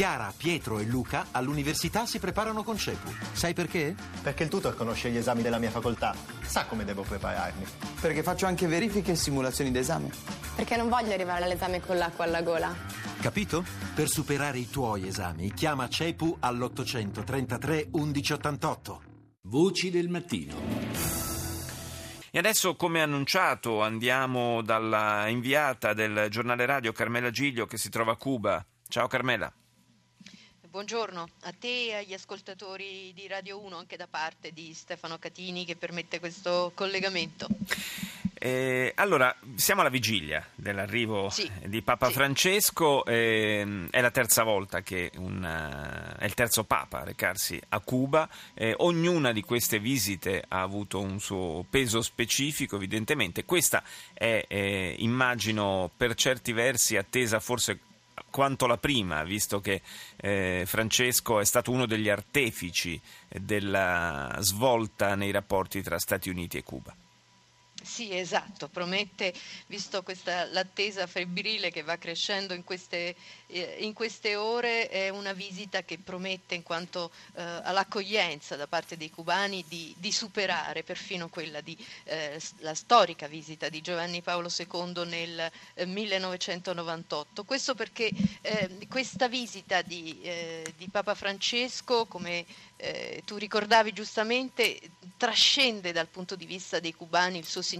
Chiara, Pietro e Luca all'università si preparano con CEPU. Sai perché? Perché il tutor conosce gli esami della mia facoltà, sa come devo prepararmi. Perché faccio anche verifiche e simulazioni d'esame. Perché non voglio arrivare all'esame con l'acqua alla gola. Capito? Per superare i tuoi esami, chiama CEPU all'833 1188. Voci del mattino. E adesso, come annunciato, andiamo dalla inviata del giornale radio Carmela Giglio che si trova a Cuba. Ciao Carmela. Buongiorno a te e agli ascoltatori di Radio 1, anche da parte di Stefano Catini che permette questo collegamento. Eh, allora, siamo alla vigilia dell'arrivo Sì, di Papa sì. Francesco, ehm, è la terza volta che un, eh, è il terzo Papa a recarsi a Cuba, Eh, ognuna di queste visite ha avuto un suo peso specifico evidentemente, questa è eh, immagino per certi versi attesa forse quanto la prima, visto che eh, Francesco è stato uno degli artefici della svolta nei rapporti tra Stati Uniti e Cuba. Sì, esatto, promette, visto questa, l'attesa febbrile che va crescendo in queste, eh, in queste ore, è una visita che promette in quanto eh, all'accoglienza da parte dei cubani di, di superare perfino quella di eh, la storica visita di Giovanni Paolo II nel eh, 1998. Questo perché eh, questa visita di, eh, di Papa Francesco, come eh, tu ricordavi giustamente, trascende dal punto di vista dei cubani il suo significato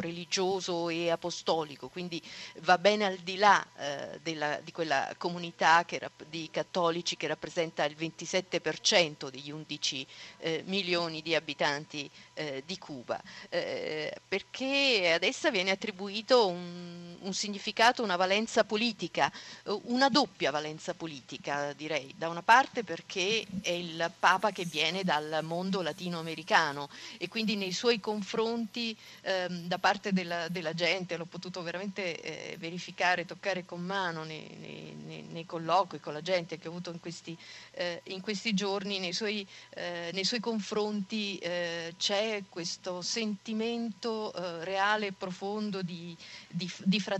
religioso e apostolico, quindi va ben al di là eh, della- di quella comunità che di cattolici che rappresenta il 27% degli 11 eh, milioni di abitanti eh, di Cuba, eh, perché ad essa viene attribuito un, un significato, una valenza politica, eh, una doppia valenza politica direi, da una parte perché è il Papa che viene dal mondo latinoamericano e quindi nei suoi confronti ehm, da parte della, della gente, l'ho potuto veramente eh, verificare, toccare con mano nei, nei- nei- colloqui con la gente che ho avuto in questi, eh, in questi giorni, nei suoi, eh, nei suoi confronti eh, c'è questo sentimento eh, reale e profondo di, di- di fratellanza,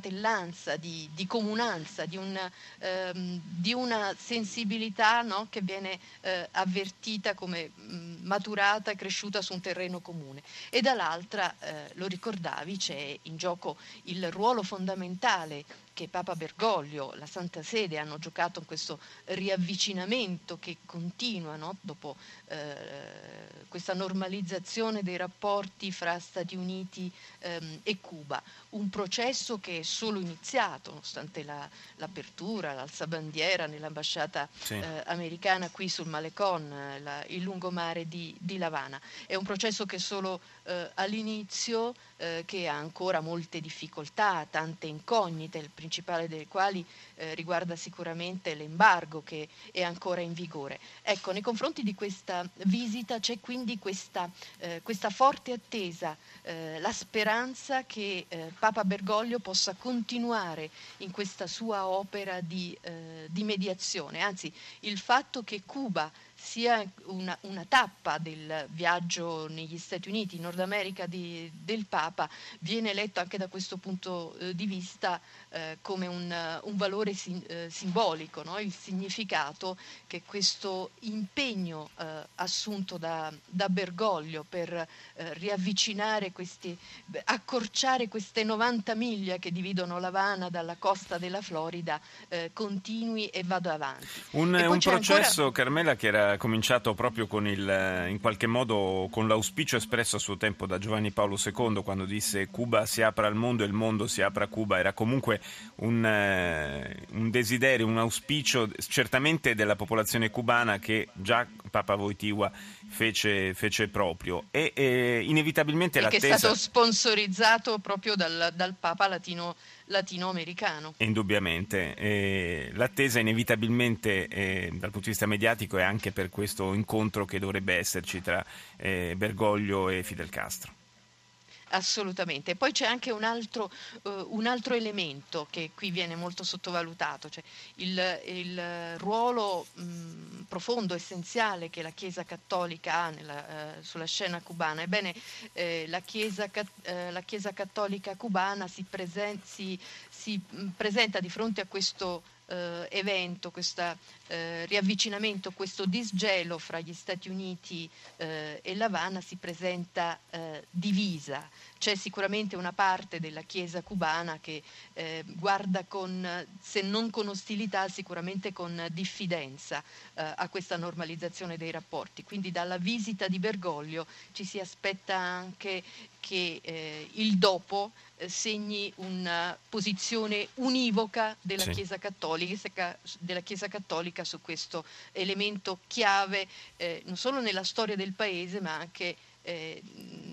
di, di comunanza, di, un, ehm, di una sensibilità no, che viene eh, avvertita come mh, maturata e cresciuta su un terreno comune. E dall'altra, eh, lo ricordavi, c'è in gioco il ruolo fondamentale che Papa Bergoglio, la Santa Sede hanno giocato in questo riavvicinamento che continua no? dopo eh, questa normalizzazione dei rapporti fra Stati Uniti ehm, e Cuba, un processo che è solo iniziato, nonostante la- l'apertura, l'alzabandiera nell'ambasciata Sì. eh, americana qui sul Malecon, eh, la- il lungomare di, di Lavana. È un processo che è solo eh, all'inizio, eh, che ha ancora molte difficoltà, tante incognite, il principale delle quali eh, riguarda sicuramente l'embargo che è ancora in vigore. Ecco, nei confronti di questa visita c'è quindi questa, eh, questa forte attesa, eh, la speranza che eh, Papa Bergoglio possa continuare in questa sua opera di, eh, di mediazione, anzi il fatto che Cuba sia una, una tappa del viaggio negli Stati Uniti, in Nord America di- del Papa, viene letto anche da questo punto eh, di vista eh, come un, un valore sim- eh, simbolico, no? il significato che questo impegno eh, assunto da, da Bergoglio per eh, riavvicinare questi, accorciare queste 90 miglia che dividono l'Havana dalla costa della Florida eh, continui e vada avanti. Un, un processo, ancora- Carmela, che era cominciato proprio con il, eh, in qualche modo con l'auspicio espresso a suo tempo da Giovanni Paolo II quando disse Cuba si apra al mondo e il mondo si apre a Cuba. Era comunque un, eh, un desiderio, un auspicio certamente della popolazione cubana che già Papa Wojtyła fece, fece proprio. E eh, inevitabilmente e che è l'attesa... stato sponsorizzato proprio dal, dal Papa latino, latinoamericano. Indubbiamente, Eh, l'attesa inevitabilmente eh, dal punto di vista mediatico è anche per questo incontro che dovrebbe esserci tra eh, Bergoglio e Fidel Castro. Assolutamente. Poi c'è anche un altro, eh, un altro elemento che qui viene molto sottovalutato, cioè il, il ruolo mh, profondo, essenziale che la Chiesa cattolica ha nella, eh, sulla scena cubana. Ebbene, eh, la, Chiesa, eh, la Chiesa cattolica cubana si, presen- si- si, presenta di fronte a questo eh, evento, questo eh, riavvicinamento, questo disgelo fra gli Stati Uniti eh, e l'Havana si presenta eh, divisa. C'è sicuramente una parte della Chiesa cubana che eh, guarda con, se non con ostilità, sicuramente con diffidenza eh, a questa normalizzazione dei rapporti. Quindi dalla visita di Bergoglio ci si aspetta anche che eh, il dopo eh, segni una posizione univoca della, Sì. Chiesa cattolica, della Chiesa cattolica su questo elemento chiave eh, non solo nella storia del paese ma anche eh,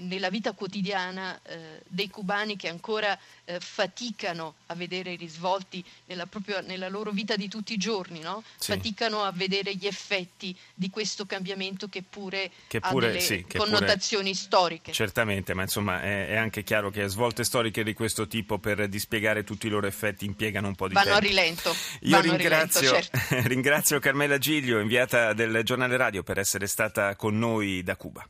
nella vita quotidiana eh, dei cubani che ancora eh, faticano a vedere i risvolti nella, proprio, nella loro vita di tutti i giorni, no? Sì. faticano a vedere gli effetti di questo cambiamento che pure, Che ha pure- delle sì, connotazioni storiche. Certamente, ma insomma è, è anche chiaro che svolte storiche di questo tipo per dispiegare tutti i loro effetti impiegano un po' di Vanno a tempo. rilento. Io vanno a ringrazio, rilento, certo. ringrazio Carmela Giglio, inviata del giornale radio, per essere stata con noi da Cuba.